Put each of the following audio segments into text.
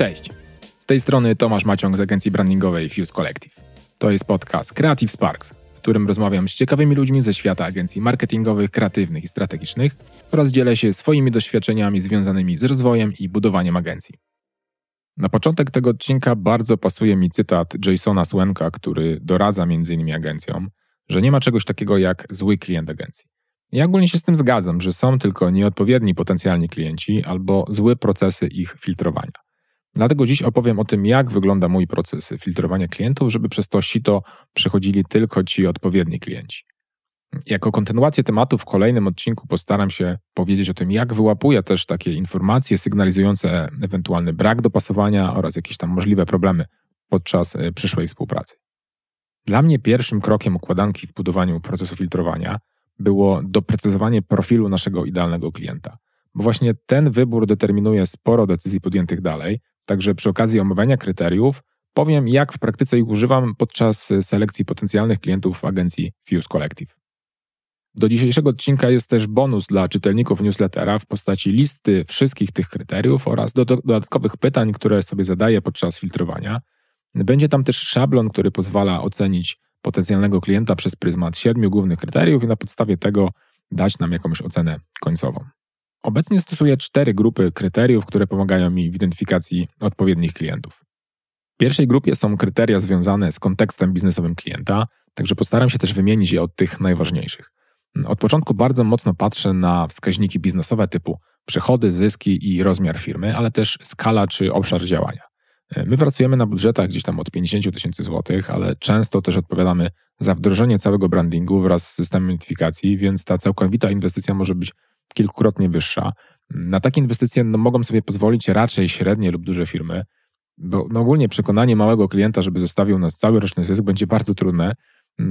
Cześć. Z tej strony Tomasz Maciąg z agencji brandingowej Fuse Collective. To jest podcast Creative Sparks, w którym rozmawiam z ciekawymi ludźmi ze świata agencji marketingowych, kreatywnych i strategicznych oraz dzielę się swoimi doświadczeniami związanymi z rozwojem i budowaniem agencji. Na początek tego odcinka bardzo pasuje mi cytat Jasona Swenka, który doradza m.in. agencjom, że nie ma czegoś takiego jak zły klient agencji. Ja ogólnie się z tym zgadzam, że są tylko nieodpowiedni potencjalni klienci albo złe procesy ich filtrowania. Dlatego dziś opowiem o tym, jak wygląda mój proces filtrowania klientów, żeby przez to sito przechodzili tylko ci odpowiedni klienci. Jako kontynuację tematu w kolejnym odcinku postaram się powiedzieć o tym, jak wyłapuję też takie informacje sygnalizujące ewentualny brak dopasowania oraz jakieś tam możliwe problemy podczas e, przyszłej współpracy. Dla mnie pierwszym krokiem układanki w budowaniu procesu filtrowania było doprecyzowanie profilu naszego idealnego klienta, bo właśnie ten wybór determinuje sporo decyzji podjętych dalej, także przy okazji omawiania kryteriów powiem, jak w praktyce ich używam podczas selekcji potencjalnych klientów agencji Fuse Collective. Do dzisiejszego odcinka jest też bonus dla czytelników newslettera w postaci listy wszystkich tych kryteriów oraz do, dodatkowych pytań, które sobie zadaję podczas filtrowania. Będzie tam też szablon, który pozwala ocenić potencjalnego klienta przez pryzmat siedmiu głównych kryteriów i na podstawie tego dać nam jakąś ocenę końcową. Obecnie stosuję cztery grupy kryteriów, które pomagają mi w identyfikacji odpowiednich klientów. W pierwszej grupie są kryteria związane z kontekstem biznesowym klienta, także postaram się też wymienić je od tych najważniejszych. Od początku bardzo mocno patrzę na wskaźniki biznesowe typu przychody, zyski i rozmiar firmy, ale też skala czy obszar działania. My pracujemy na budżetach gdzieś tam od 50 tysięcy złotych, ale często też odpowiadamy za wdrożenie całego brandingu wraz z systemem identyfikacji, więc ta całkowita inwestycja może być kilkukrotnie wyższa. Na takie inwestycje no, mogą sobie pozwolić raczej średnie lub duże firmy, bo no, ogólnie przekonanie małego klienta, żeby zostawił nas cały roczny zysk, będzie bardzo trudne.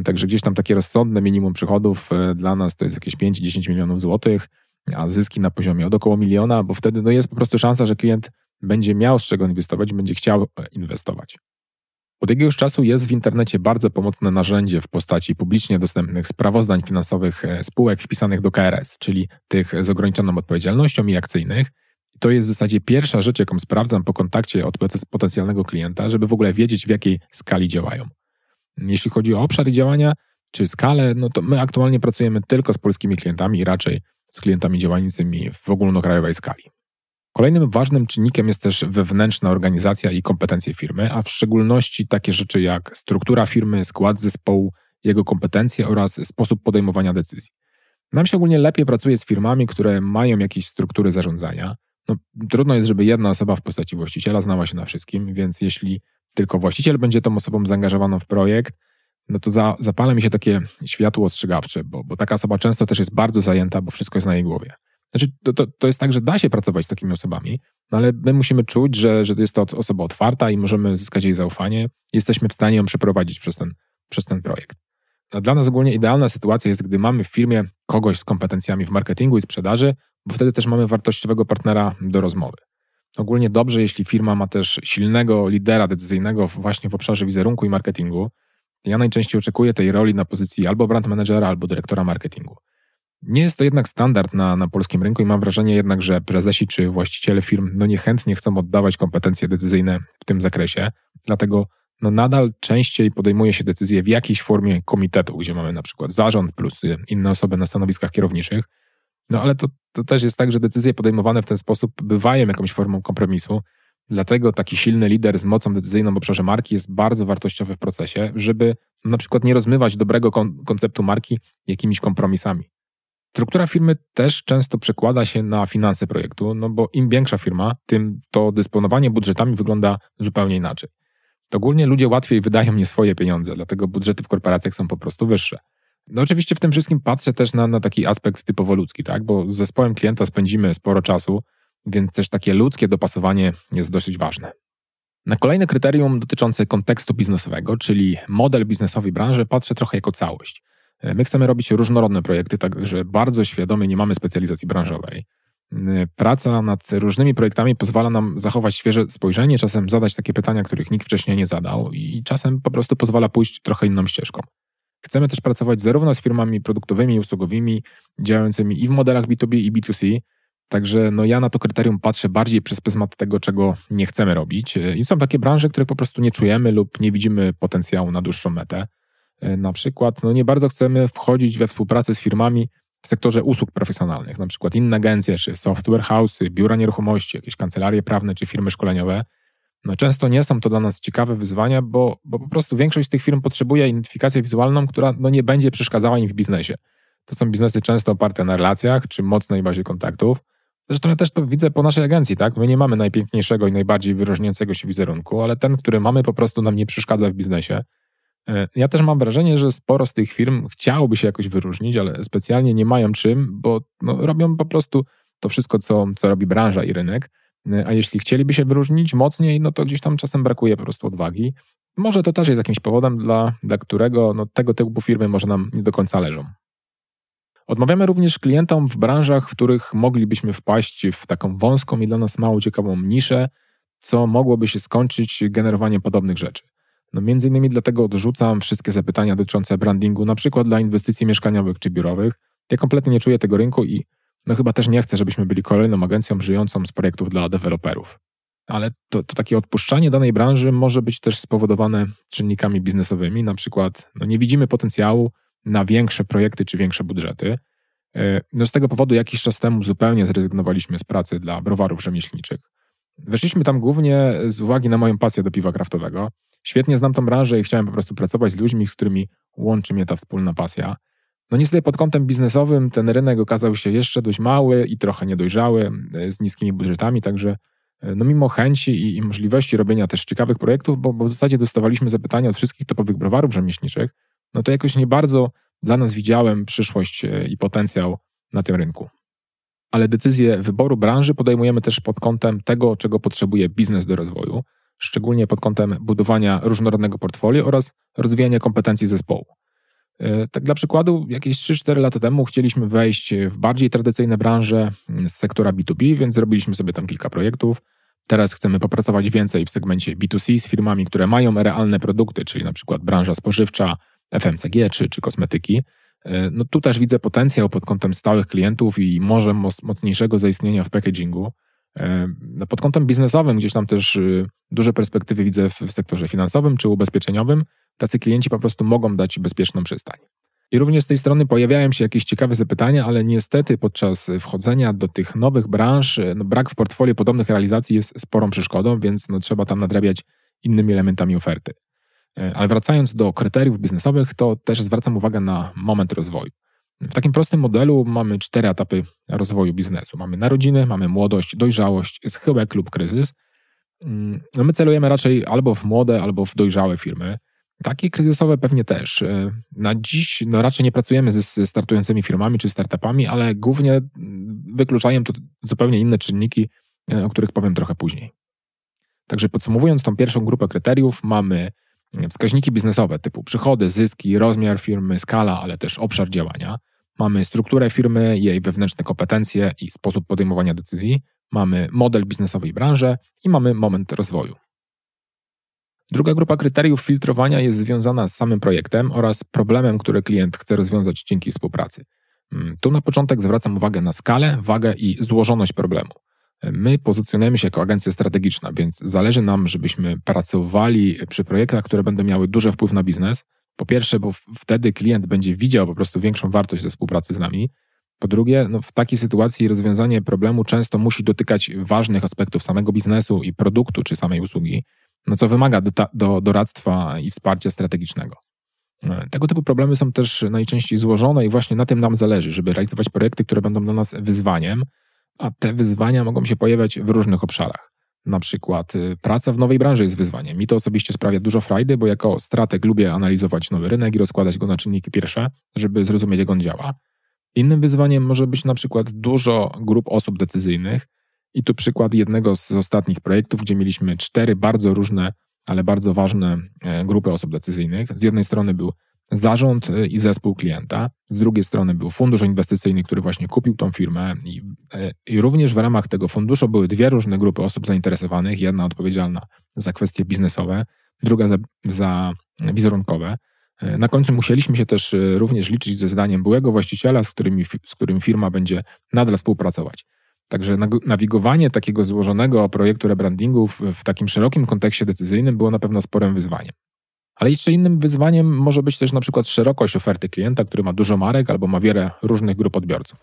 Także gdzieś tam takie rozsądne minimum przychodów e, dla nas to jest jakieś 5-10 milionów złotych, a zyski na poziomie od około miliona, bo wtedy no, jest po prostu szansa, że klient będzie miał z czego inwestować, będzie chciał e, inwestować. Od jakiegoś czasu jest w internecie bardzo pomocne narzędzie w postaci publicznie dostępnych sprawozdań finansowych e, spółek wpisanych do KRS, czyli tych z ograniczoną odpowiedzialnością i akcyjnych. To jest w zasadzie pierwsza rzecz, jaką sprawdzam po kontakcie od potencjalnego klienta, żeby w ogóle wiedzieć, w jakiej skali działają. Jeśli chodzi o obszar działania czy skalę, no to my aktualnie pracujemy tylko z polskimi klientami i raczej z klientami działającymi w ogólnokrajowej skali. Kolejnym ważnym czynnikiem jest też wewnętrzna organizacja i kompetencje firmy, a w szczególności takie rzeczy jak struktura firmy, skład zespołu, jego kompetencje oraz sposób podejmowania decyzji. Nam się ogólnie lepiej pracuje z firmami, które mają jakieś struktury zarządzania. No, trudno jest, żeby jedna osoba w postaci właściciela znała się na wszystkim, więc jeśli tylko właściciel będzie tą osobą zaangażowaną w projekt, no to za, zapala mi się takie światło ostrzegawcze, bo, bo taka osoba często też jest bardzo zajęta, bo wszystko jest na jej głowie. Znaczy, to, to, to jest tak, że da się pracować z takimi osobami, no ale my musimy czuć, że, że to jest to osoba otwarta i możemy zyskać jej zaufanie. Jesteśmy w stanie ją przeprowadzić przez ten, przez ten projekt. A dla nas ogólnie idealna sytuacja jest, gdy mamy w firmie kogoś z kompetencjami w marketingu i sprzedaży, bo wtedy też mamy wartościowego partnera do rozmowy. Ogólnie dobrze, jeśli firma ma też silnego lidera decyzyjnego właśnie w obszarze wizerunku i marketingu. Ja najczęściej oczekuję tej roli na pozycji albo brand managera, albo dyrektora marketingu. Nie jest to jednak standard na, na polskim rynku i mam wrażenie jednak, że prezesi czy właściciele firm no niechętnie chcą oddawać kompetencje decyzyjne w tym zakresie, dlatego no nadal częściej podejmuje się decyzje w jakiejś formie komitetu, gdzie mamy na przykład zarząd plus inne osoby na stanowiskach kierowniczych. No ale to, to też jest tak, że decyzje podejmowane w ten sposób bywają jakąś formą kompromisu. Dlatego taki silny lider z mocą decyzyjną w obszarze marki jest bardzo wartościowy w procesie, żeby na przykład nie rozmywać dobrego kon konceptu marki jakimiś kompromisami. Struktura firmy też często przekłada się na finanse projektu, no bo im większa firma, tym to dysponowanie budżetami wygląda zupełnie inaczej. Ogólnie ludzie łatwiej wydają nie swoje pieniądze, dlatego budżety w korporacjach są po prostu wyższe. No oczywiście w tym wszystkim patrzę też na, na taki aspekt typowo ludzki, tak? bo z zespołem klienta spędzimy sporo czasu, więc też takie ludzkie dopasowanie jest dosyć ważne. Na kolejne kryterium dotyczące kontekstu biznesowego, czyli model biznesowy branży, patrzę trochę jako całość. My chcemy robić różnorodne projekty, także bardzo świadomie nie mamy specjalizacji branżowej. Praca nad różnymi projektami pozwala nam zachować świeże spojrzenie, czasem zadać takie pytania, których nikt wcześniej nie zadał, i czasem po prostu pozwala pójść trochę inną ścieżką. Chcemy też pracować zarówno z firmami produktowymi i usługowymi, działającymi i w modelach B2B i B2C, Także no ja na to kryterium patrzę bardziej przez pryzmat tego, czego nie chcemy robić. I są takie branże, które po prostu nie czujemy lub nie widzimy potencjału na dłuższą metę. Na przykład no nie bardzo chcemy wchodzić we współpracę z firmami w sektorze usług profesjonalnych, na przykład inne agencje, czy software house'y, biura nieruchomości, jakieś kancelarie prawne, czy firmy szkoleniowe. No często nie są to dla nas ciekawe wyzwania, bo, bo po prostu większość z tych firm potrzebuje identyfikację wizualną, która no nie będzie przeszkadzała im w biznesie. To są biznesy często oparte na relacjach, czy mocnej bazie kontaktów. Zresztą ja też to widzę po naszej agencji, tak? My nie mamy najpiękniejszego i najbardziej wyróżniającego się wizerunku, ale ten, który mamy, po prostu nam nie przeszkadza w biznesie. E, ja też mam wrażenie, że sporo z tych firm chciałoby się jakoś wyróżnić, ale specjalnie nie mają czym, bo no, robią po prostu to wszystko, co, co robi branża i rynek. E, a jeśli chcieliby się wyróżnić mocniej, no to gdzieś tam czasem brakuje po prostu odwagi. Może to też jest jakimś powodem, dla, dla którego no, tego typu firmy może nam nie do końca leżą. Odmawiamy również klientom w branżach, w których moglibyśmy wpaść w taką wąską i dla nas mało ciekawą niszę, co mogłoby się skończyć generowaniem podobnych rzeczy. No między innymi dlatego odrzucam wszystkie zapytania dotyczące brandingu, na przykład dla inwestycji mieszkaniowych czy biurowych. Ja kompletnie nie czuję tego rynku i no chyba też nie chcę, żebyśmy byli kolejną agencją żyjącą z projektów dla deweloperów. Ale to, to takie odpuszczanie danej branży może być też spowodowane czynnikami biznesowymi, na przykład no nie widzimy potencjału na większe projekty czy większe budżety. E, no z tego powodu jakiś czas temu zupełnie zrezygnowaliśmy z pracy dla browarów rzemieślniczych. Weszliśmy tam głównie z uwagi na moją pasję do piwa kraftowego. Świetnie znam tą branżę i chciałem po prostu pracować z ludźmi, z którymi łączy mnie ta wspólna pasja. No niestety pod kątem biznesowym ten rynek okazał się jeszcze dość mały i trochę niedojrzały, e, z niskimi budżetami, także e, no mimo chęci i, i możliwości robienia też ciekawych projektów, bo, bo w zasadzie dostawaliśmy zapytania od wszystkich topowych browarów rzemieślniczych, no to jakoś nie bardzo dla nas widziałem przyszłość e, i potencjał na tym rynku. Ale decyzję wyboru branży podejmujemy też pod kątem tego, czego potrzebuje biznes do rozwoju, szczególnie pod kątem budowania różnorodnego portfolio oraz rozwijania kompetencji zespołu. E, tak dla przykładu, jakieś 3-4 lata temu chcieliśmy wejść w bardziej tradycyjne branże z sektora B2B, więc zrobiliśmy sobie tam kilka projektów. Teraz chcemy popracować więcej w segmencie B2C z firmami, które mają realne produkty, czyli na przykład branża spożywcza, FMCG czy, czy kosmetyki. E, no tu też widzę potencjał pod kątem stałych klientów i może mocniejszego zaistnienia w packagingu. E, no pod kątem biznesowym gdzieś tam też y, duże perspektywy widzę w, sektorze finansowym czy ubezpieczeniowym. Tacy klienci po prostu mogą dać bezpieczną przystań. I również z tej strony pojawiają się jakieś ciekawe zapytania, ale niestety podczas wchodzenia do tych nowych branż e, no brak w portfolio podobnych realizacji jest sporą przeszkodą, więc no trzeba tam nadrabiać innymi elementami oferty. Ale wracając do kryteriów biznesowych, to też zwracam uwagę na moment rozwoju. W takim prostym modelu mamy cztery etapy rozwoju biznesu. Mamy narodziny, mamy młodość, dojrzałość, schyłek lub kryzys. Mm, no my celujemy raczej albo w młode, albo w dojrzałe firmy. Takie kryzysowe pewnie też. E, na dziś no raczej nie pracujemy ze startującymi firmami czy startupami, ale głównie mm, wykluczają to zupełnie inne czynniki, e, o których powiem trochę później. Także podsumowując tą pierwszą grupę kryteriów, mamy wskaźniki biznesowe typu przychody, zyski, rozmiar firmy, skala, ale też obszar działania. Mamy strukturę firmy, jej wewnętrzne kompetencje i sposób podejmowania decyzji. Mamy model biznesowy i branżę i mamy moment rozwoju. Druga grupa kryteriów filtrowania jest związana z samym projektem oraz problemem, który klient chce rozwiązać dzięki współpracy. Mm, tu na początek zwracam uwagę na skalę, wagę i złożoność problemu. My pozycjonujemy się jako agencja strategiczna, więc zależy nam, żebyśmy pracowali przy projektach, które będą miały duży wpływ na biznes. Po pierwsze, bo wtedy klient będzie widział po prostu większą wartość ze współpracy z nami. Po drugie, no w takiej sytuacji rozwiązanie problemu często musi dotykać ważnych aspektów samego biznesu i produktu czy samej usługi, no co wymaga do, do doradztwa i wsparcia strategicznego. Tego typu problemy są też najczęściej złożone i właśnie na tym nam zależy, żeby realizować projekty, które będą dla nas wyzwaniem, a te wyzwania mogą się pojawiać w różnych obszarach. Na przykład y, praca w nowej branży jest wyzwaniem. Mi to osobiście sprawia dużo frajdy, bo jako strateg lubię analizować nowy rynek i rozkładać go na czynniki pierwsze, żeby zrozumieć, jak on działa. Innym wyzwaniem może być na przykład dużo grup osób decyzyjnych. I tu przykład jednego z ostatnich projektów, gdzie mieliśmy cztery bardzo różne, ale bardzo ważne e, grupy osób decyzyjnych. Z jednej strony był zarząd y, i zespół klienta. Z drugiej strony był fundusz inwestycyjny, który właśnie kupił tą firmę i, y, i, również w ramach tego funduszu były dwie różne grupy osób zainteresowanych. Jedna odpowiedzialna za kwestie biznesowe, druga za, za wizerunkowe. Y, na końcu musieliśmy się też również liczyć ze zdaniem byłego właściciela, z, którymi, z którym firma będzie nadal współpracować. Także nawigowanie takiego złożonego projektu rebrandingu w takim szerokim kontekście decyzyjnym było na pewno sporym wyzwaniem. Ale jeszcze innym wyzwaniem może być też na przykład szerokość oferty klienta, który ma dużo marek albo ma wiele różnych grup odbiorców.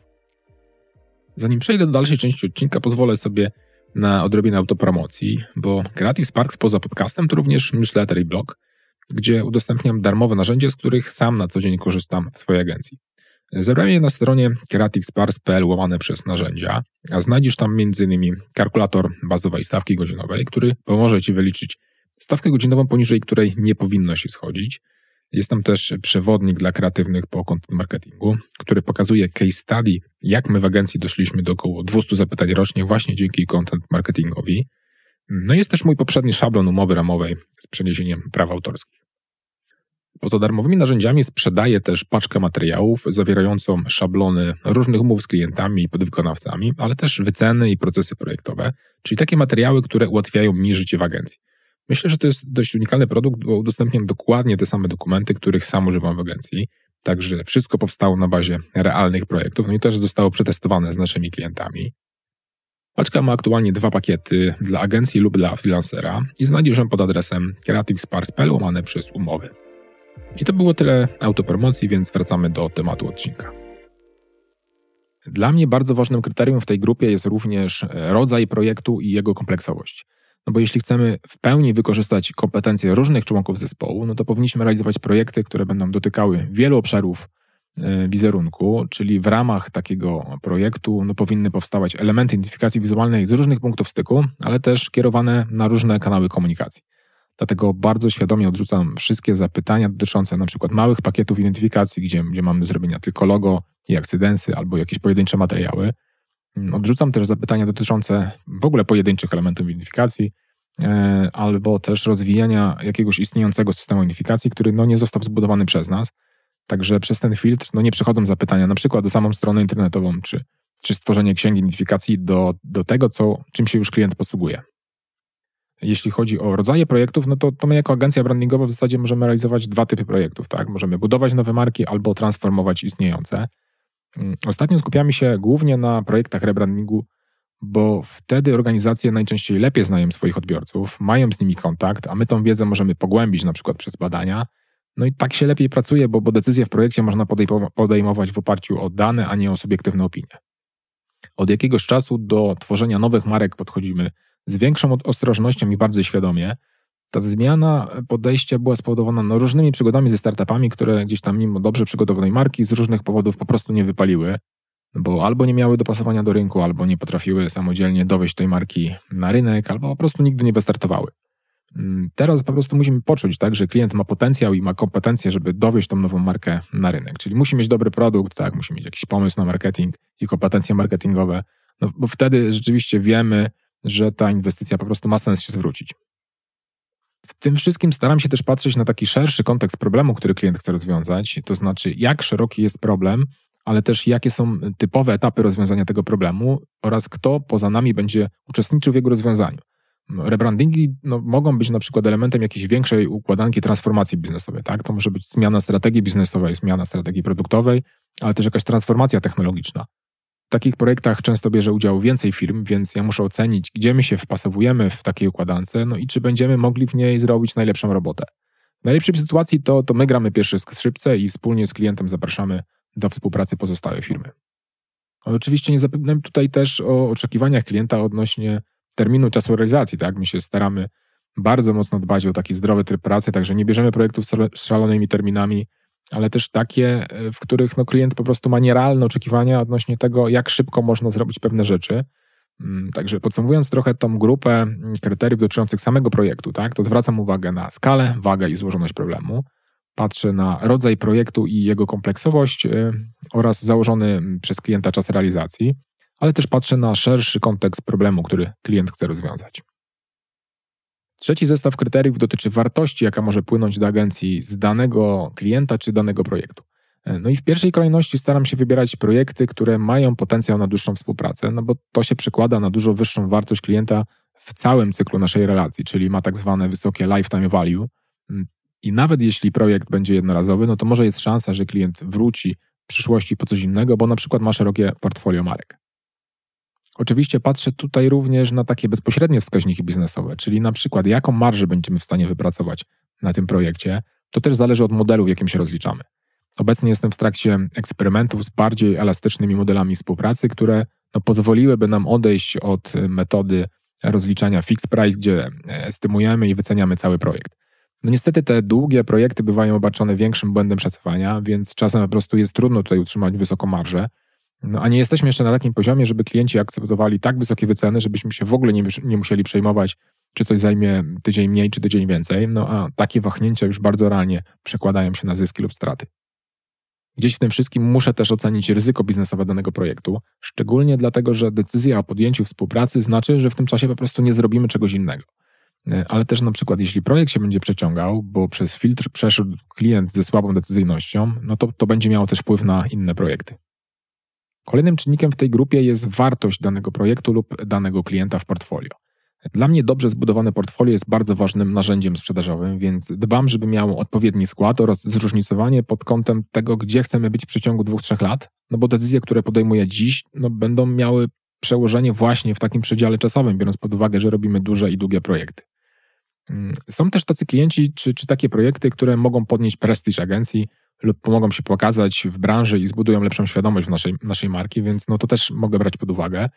Zanim przejdę do dalszej części odcinka, pozwolę sobie na odrobinę autopromocji, bo Creative Sparks poza podcastem to również newsletter i blog, gdzie udostępniam darmowe narzędzia, z których sam na co dzień korzystam w swojej agencji. Zebrałem je na stronie creativesparks.pl łamane przez narzędzia, a znajdziesz tam m.in. kalkulator bazowej stawki godzinowej, który pomoże Ci wyliczyć stawkę godzinową, poniżej której nie powinno się schodzić. Jest tam też przewodnik dla kreatywnych po content marketingu, który pokazuje case study, jak my w agencji doszliśmy do około 200 zapytań rocznie właśnie dzięki content marketingowi. No jest też mój poprzedni szablon umowy ramowej z przeniesieniem praw autorskich. Poza darmowymi narzędziami sprzedaję też paczkę materiałów zawierającą szablony różnych umów z klientami i podwykonawcami, ale też wyceny i procesy projektowe, czyli takie materiały, które ułatwiają mi życie w agencji. Myślę, że to jest dość unikalny produkt, bo udostępniam dokładnie te same dokumenty, których sam używam w agencji. Także wszystko powstało na bazie realnych projektów, no i też zostało przetestowane z naszymi klientami. Paczka ma aktualnie dwa pakiety dla agencji lub dla freelancera i znajdziesz ją pod adresem creativesparks.pl łamane przez umowy. I to było tyle autopromocji, więc wracamy do tematu odcinka. Dla mnie bardzo ważnym kryterium w tej grupie jest również rodzaj projektu i jego kompleksowość. No bo jeśli chcemy w pełni wykorzystać kompetencje różnych członków zespołu, no to powinniśmy realizować projekty, które będą dotykały wielu obszarów e, wizerunku, czyli w ramach takiego projektu no, powinny powstawać elementy identyfikacji wizualnej z różnych punktów styku, ale też kierowane na różne kanały komunikacji. Dlatego bardzo świadomie odrzucam wszystkie zapytania dotyczące na przykład małych pakietów identyfikacji, gdzie, gdzie mamy do zrobienia tylko logo i akcydensy albo jakieś pojedyncze materiały. Odrzucam też zapytania dotyczące w ogóle pojedynczych elementów identyfikacji, e, albo też rozwijania jakiegoś istniejącego systemu identyfikacji, który no, nie został zbudowany przez nas. Także przez ten filtr no, nie przechodzą zapytania na przykład do samą stronę internetową, czy, czy stworzenie księgi identyfikacji do, do tego, co, czym się już klient posługuje. Jeśli chodzi o rodzaje projektów, no to, to my jako agencja brandingowa w zasadzie możemy realizować dwa typy projektów. Tak? Możemy budować nowe marki albo transformować istniejące. Mm, ostatnio skupiamy się głównie na projektach rebrandingu, bo wtedy organizacje najczęściej lepiej znają swoich odbiorców, mają z nimi kontakt, a my tą wiedzę możemy pogłębić na przykład przez badania. No i tak się lepiej pracuje, bo, bo decyzje w projekcie można podejmować w oparciu o dane, a nie o subiektywne opinie. Od jakiegoś czasu do tworzenia nowych marek podchodzimy z większą ostrożnością i bardziej świadomie. Ta zmiana podejścia była spowodowana no, różnymi przygodami ze startupami, które gdzieś tam mimo dobrze przygotowanej marki z różnych powodów po prostu nie wypaliły, bo albo nie miały dopasowania do rynku, albo nie potrafiły samodzielnie dowieść tej marki na rynek, albo po prostu nigdy nie wystartowały. Mm, teraz po prostu musimy poczuć, tak, że klient ma potencjał i ma kompetencje, żeby dowieść tą nową markę na rynek. Czyli musi mieć dobry produkt, tak, musi mieć jakiś pomysł na marketing i kompetencje marketingowe, no, bo wtedy rzeczywiście wiemy, że ta inwestycja po prostu ma sens się zwrócić. W tym wszystkim staram się też patrzeć na taki szerszy kontekst problemu, który klient chce rozwiązać, to znaczy jak szeroki jest problem, ale też jakie są typowe etapy rozwiązania tego problemu oraz kto poza nami będzie uczestniczył w jego rozwiązaniu. Rebrandingi no, mogą być na przykład elementem jakiejś większej układanki transformacji biznesowej. Tak? To może być zmiana strategii biznesowej, zmiana strategii produktowej, ale też jakaś transformacja technologiczna. W takich projektach często bierze udział więcej firm, więc ja muszę ocenić, gdzie my się wpasowujemy w takiej układance, no i czy będziemy mogli w niej zrobić najlepszą robotę. W najlepszej sytuacji to, to my gramy pierwsze skrzypce i wspólnie z klientem zapraszamy do współpracy pozostałe firmy. Oczywiście nie zapominam tutaj też o oczekiwaniach klienta odnośnie terminu czasu realizacji. Tak? My się staramy bardzo mocno dbać o taki zdrowy tryb pracy, także nie bierzemy projektów z szalonymi terminami, ale też takie, e, w których no, klient po prostu ma nierealne oczekiwania odnośnie tego, jak szybko można zrobić pewne rzeczy. Mm, także podsumowując trochę tą grupę mm, kryteriów dotyczących samego projektu, tak, to zwracam uwagę na skalę, wagę i złożoność problemu. Patrzę na rodzaj projektu i jego kompleksowość y, oraz założony mm, przez klienta czas realizacji, ale też patrzę na szerszy kontekst problemu, który klient chce rozwiązać. Trzeci zestaw kryteriów dotyczy wartości, jaka może płynąć do agencji z danego klienta czy danego projektu. E, no i w pierwszej kolejności staram się wybierać projekty, które mają potencjał na dłuższą współpracę, no bo to się przekłada na dużo wyższą wartość klienta w całym cyklu naszej relacji, czyli ma tak zwane wysokie lifetime value. Mm, I nawet jeśli projekt będzie jednorazowy, no to może jest szansa, że klient wróci w przyszłości po coś innego, bo na przykład ma szerokie portfolio marek. Oczywiście patrzę tutaj również na takie bezpośrednie wskaźniki biznesowe, czyli na przykład jaką marżę będziemy w stanie wypracować na tym projekcie. To też zależy od modelu, w jakim się rozliczamy. Obecnie jestem w trakcie eksperymentów z bardziej elastycznymi modelami współpracy, które no, pozwoliłyby nam odejść od metody rozliczania fixed price, gdzie estymujemy i wyceniamy cały projekt. No niestety te długie projekty bywają obarczone większym błędem szacowania, więc czasem po prostu jest trudno tutaj utrzymać wysoką marżę. No, a nie jesteśmy jeszcze na takim poziomie, żeby klienci akceptowali tak wysokie wyceny, żebyśmy się w ogóle nie, nie musieli przejmować, czy coś zajmie tydzień mniej, czy tydzień więcej. No a takie wahnięcia już bardzo realnie przekładają się na zyski lub straty. Gdzieś w tym wszystkim muszę też ocenić ryzyko biznesowe danego projektu, szczególnie dlatego, że decyzja o podjęciu współpracy znaczy, że w tym czasie po prostu nie zrobimy czegoś innego. E, ale też na przykład, jeśli projekt się będzie przeciągał, bo przez filtr przeszedł klient ze słabą decyzyjnością, no to to będzie miało też wpływ na inne projekty. Kolejnym czynnikiem w tej grupie jest wartość danego projektu lub danego klienta w portfolio. Dla mnie dobrze zbudowane portfolio jest bardzo ważnym narzędziem sprzedażowym, więc dbam, żeby miało odpowiedni skład oraz zróżnicowanie pod kątem tego, gdzie chcemy być w przeciągu dwóch, trzech lat, no bo decyzje, które podejmuję dziś, no będą miały przełożenie właśnie w takim przedziale czasowym, biorąc pod uwagę, że robimy duże i długie projekty. Mm, są też tacy klienci, czy, czy takie projekty, które mogą podnieść prestiż agencji lub pomogą się pokazać w branży i zbudują lepszą świadomość w naszej, naszej marki, więc no to też mogę brać pod uwagę.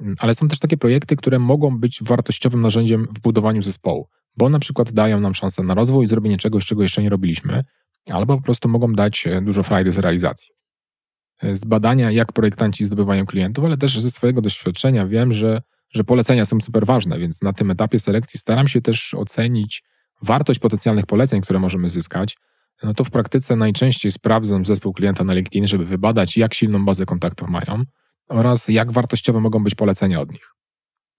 Mm, ale są też takie projekty, które mogą być wartościowym narzędziem w budowaniu zespołu, bo na przykład dają nam szansę na rozwój i zrobienie czegoś, czego jeszcze nie robiliśmy, albo po prostu mogą dać e, dużo frajdy z realizacji. E, z badania, jak projektanci zdobywają klientów, ale też ze swojego doświadczenia wiem, że że polecenia są super ważne, więc na tym etapie selekcji staram się też ocenić wartość potencjalnych poleceń, które możemy zyskać. No to w praktyce najczęściej sprawdzam zespół klienta na LinkedIn, żeby wybadać, jak silną bazę kontaktów mają oraz jak wartościowe mogą być polecenia od nich.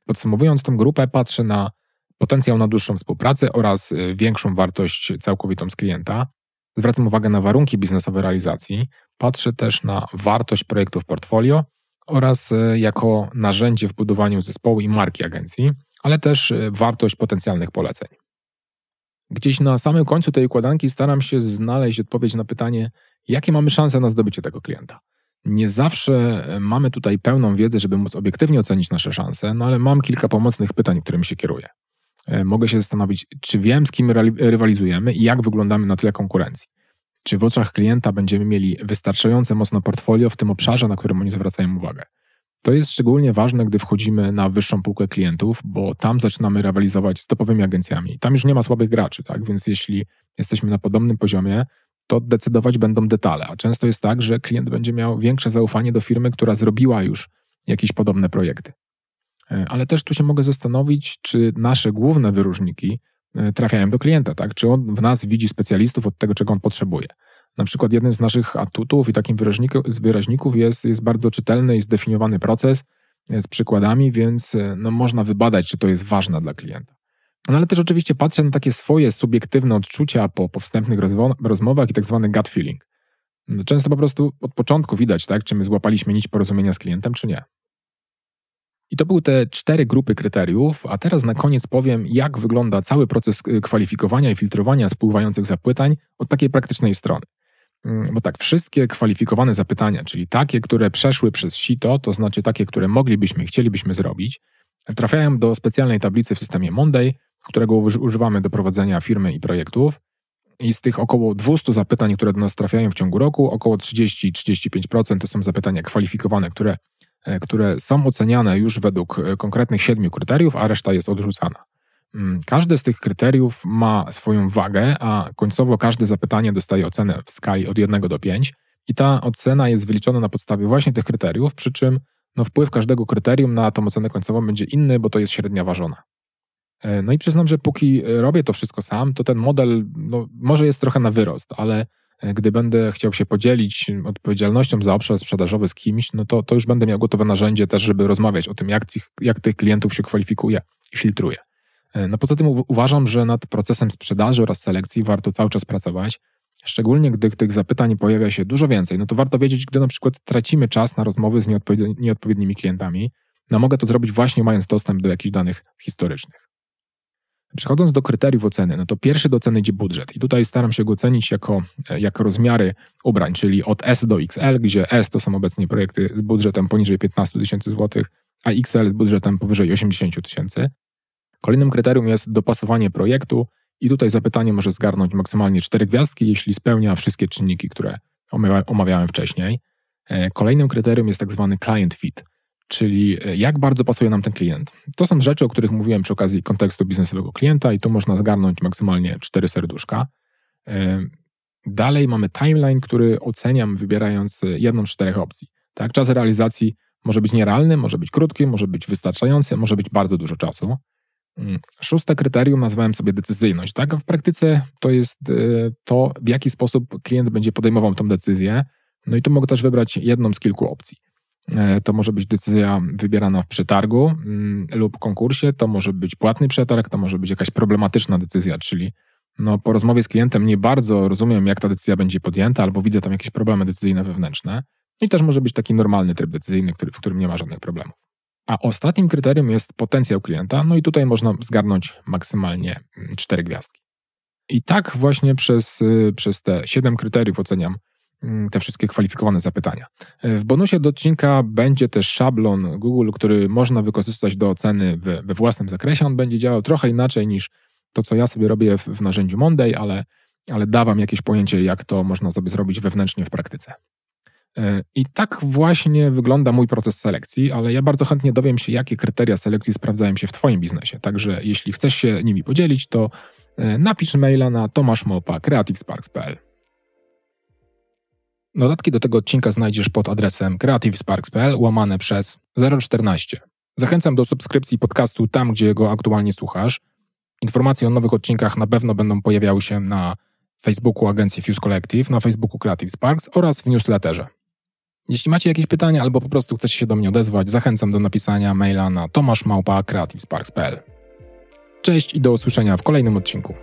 Podsumowując tą grupę, patrzę na potencjał na dłuższą współpracę oraz y, większą wartość całkowitą z klienta. Zwracam uwagę na warunki biznesowe realizacji. Patrzę też na wartość projektów portfolio oraz e, jako narzędzie w budowaniu zespołu i marki agencji, ale też e, wartość potencjalnych poleceń. Gdzieś na samym końcu tej układanki staram się znaleźć odpowiedź na pytanie, jakie mamy szanse na zdobycie tego klienta. Nie zawsze e, mamy tutaj pełną wiedzę, żeby móc obiektywnie ocenić nasze szanse, no ale mam kilka pomocnych pytań, którymi się kieruję. Mogę się zastanowić, czy wiem, z kim rywalizujemy i jak wyglądamy na tle konkurencji. Czy w oczach klienta będziemy mieli wystarczające mocno portfolio w tym obszarze, na którym oni zwracają uwagę? To jest szczególnie ważne, gdy wchodzimy na wyższą półkę klientów, bo tam zaczynamy rywalizować z topowymi agencjami. Tam już nie ma słabych graczy, tak? Więc jeśli jesteśmy na podobnym poziomie, to decydować będą detale. A często jest tak, że klient będzie miał większe zaufanie do firmy, która zrobiła już jakieś podobne projekty. E, ale też tu się mogę zastanowić, czy nasze główne wyróżniki E, trafiają do klienta, tak? Czy on w nas widzi specjalistów od tego, czego on potrzebuje. Na przykład jednym z naszych atutów i takim wyraźników jest, jest bardzo czytelny i zdefiniowany proces e, z przykładami, więc e, no, można wybadać, czy to jest ważne dla klienta. No ale też oczywiście patrzę na takie swoje subiektywne odczucia po, po wstępnych rozmowach i tak zwany gut feeling. Często po prostu od początku widać, tak, czy my złapaliśmy nić porozumienia z klientem, czy nie. I to były te cztery grupy kryteriów, a teraz na koniec powiem, jak wygląda cały proces y, kwalifikowania i filtrowania spływających zapytań od takiej praktycznej strony. Mm, bo tak, wszystkie kwalifikowane zapytania, czyli takie, które przeszły przez sito, to znaczy takie, które moglibyśmy, chcielibyśmy zrobić, trafiają do specjalnej tablicy w systemie Monday, którego używamy do prowadzenia firmy i projektów. I z tych około 200 zapytań, które do nas trafiają w ciągu roku, około 30-35% to są zapytania kwalifikowane, które E, które są oceniane już według e, konkretnych siedmiu kryteriów, a reszta jest odrzucana. Mm, każde z tych kryteriów ma swoją wagę, a końcowo każde zapytanie dostaje ocenę w skali od 1 do 5 i ta ocena jest wyliczona na podstawie właśnie tych kryteriów, przy czym no, wpływ każdego kryterium na tą ocenę końcową będzie inny, bo to jest średnia ważona. E, no i przyznam, że póki robię to wszystko sam, to ten model no, może jest trochę na wyrost, ale gdy będę chciał się podzielić odpowiedzialnością za obszar sprzedażowy z kimś, no to, to już będę miał gotowe narzędzie też, żeby rozmawiać o tym, jak tych, jak tych klientów się kwalifikuje i filtruje. E, no poza tym uważam, że nad procesem sprzedaży oraz selekcji warto cały czas pracować, szczególnie gdy tych zapytań pojawia się dużo więcej. No to warto wiedzieć, gdy na przykład tracimy czas na rozmowy z nieodpowiednimi klientami. No mogę to zrobić właśnie mając dostęp do jakichś danych historycznych. Przechodząc do kryteriów oceny, no to pierwszy do oceny idzie budżet. I tutaj staram się go ocenić jako, jako rozmiary ubrań, czyli od S do XL, gdzie S to są obecnie projekty z budżetem poniżej 15 tysięcy złotych, a XL z budżetem powyżej 80 tysięcy. Kolejnym kryterium jest dopasowanie projektu i tutaj zapytanie może zgarnąć maksymalnie 4 gwiazdki, jeśli spełnia wszystkie czynniki, które omawiałem wcześniej. E, kolejnym kryterium jest tak zwany client fit, czyli e, jak bardzo pasuje nam ten klient. To są rzeczy, o których mówiłem przy okazji kontekstu biznesowego klienta i tu można zgarnąć maksymalnie 4 serduszka. E, dalej mamy timeline, który oceniam wybierając jedną z czterech opcji. Tak, czas realizacji może być nierealny, może być krótki, może być wystarczający, może być bardzo dużo czasu. Mm, szóste kryterium nazwałem sobie decyzyjność. Tak? W praktyce to jest to, w jaki sposób klient będzie podejmował tę decyzję, no i tu mogę też wybrać jedną z kilku opcji. E, to może być decyzja wybierana w przetargu mm, lub konkursie, to może być płatny przetarg, to może być jakaś problematyczna decyzja, czyli no, po rozmowie z klientem nie bardzo rozumiem, jak ta decyzja będzie podjęta, albo widzę tam jakieś problemy decyzyjne wewnętrzne. I też może być taki normalny tryb decyzyjny, który, w którym nie ma żadnych problemów. A ostatnim kryterium jest potencjał klienta, no i tutaj można zgarnąć maksymalnie mm, cztery gwiazdki. I tak właśnie przez, y, przez te siedem kryteriów oceniam Mm, te wszystkie kwalifikowane zapytania. E, w bonusie do odcinka będzie też szablon Google, który można wykorzystać do oceny we, we własnym zakresie. On będzie działał trochę inaczej niż to, co ja sobie robię w, w narzędziu Monday, ale, ale da Wam jakieś pojęcie, jak to można sobie zrobić wewnętrznie w praktyce. E, I tak właśnie wygląda mój proces selekcji, ale ja bardzo chętnie dowiem się, jakie kryteria selekcji sprawdzają się w Twoim biznesie. Także jeśli chcesz się nimi podzielić, to e, napisz maila na tomaszmopa.creativesparks.pl. Dodatki do tego odcinka znajdziesz pod adresem creativesparks.pl łamane przez 014. Zachęcam do subskrypcji podcastu tam, gdzie go aktualnie słuchasz. Informacje o nowych odcinkach na pewno będą pojawiały się na Facebooku agencji Fuse Collective, na Facebooku Creative Sparks oraz w newsletterze. Jeśli macie jakieś pytania albo po prostu chcecie się do mnie odezwać, zachęcam do napisania maila na tomaszmałpa.creativesparks.pl. Cześć i do usłyszenia w kolejnym odcinku.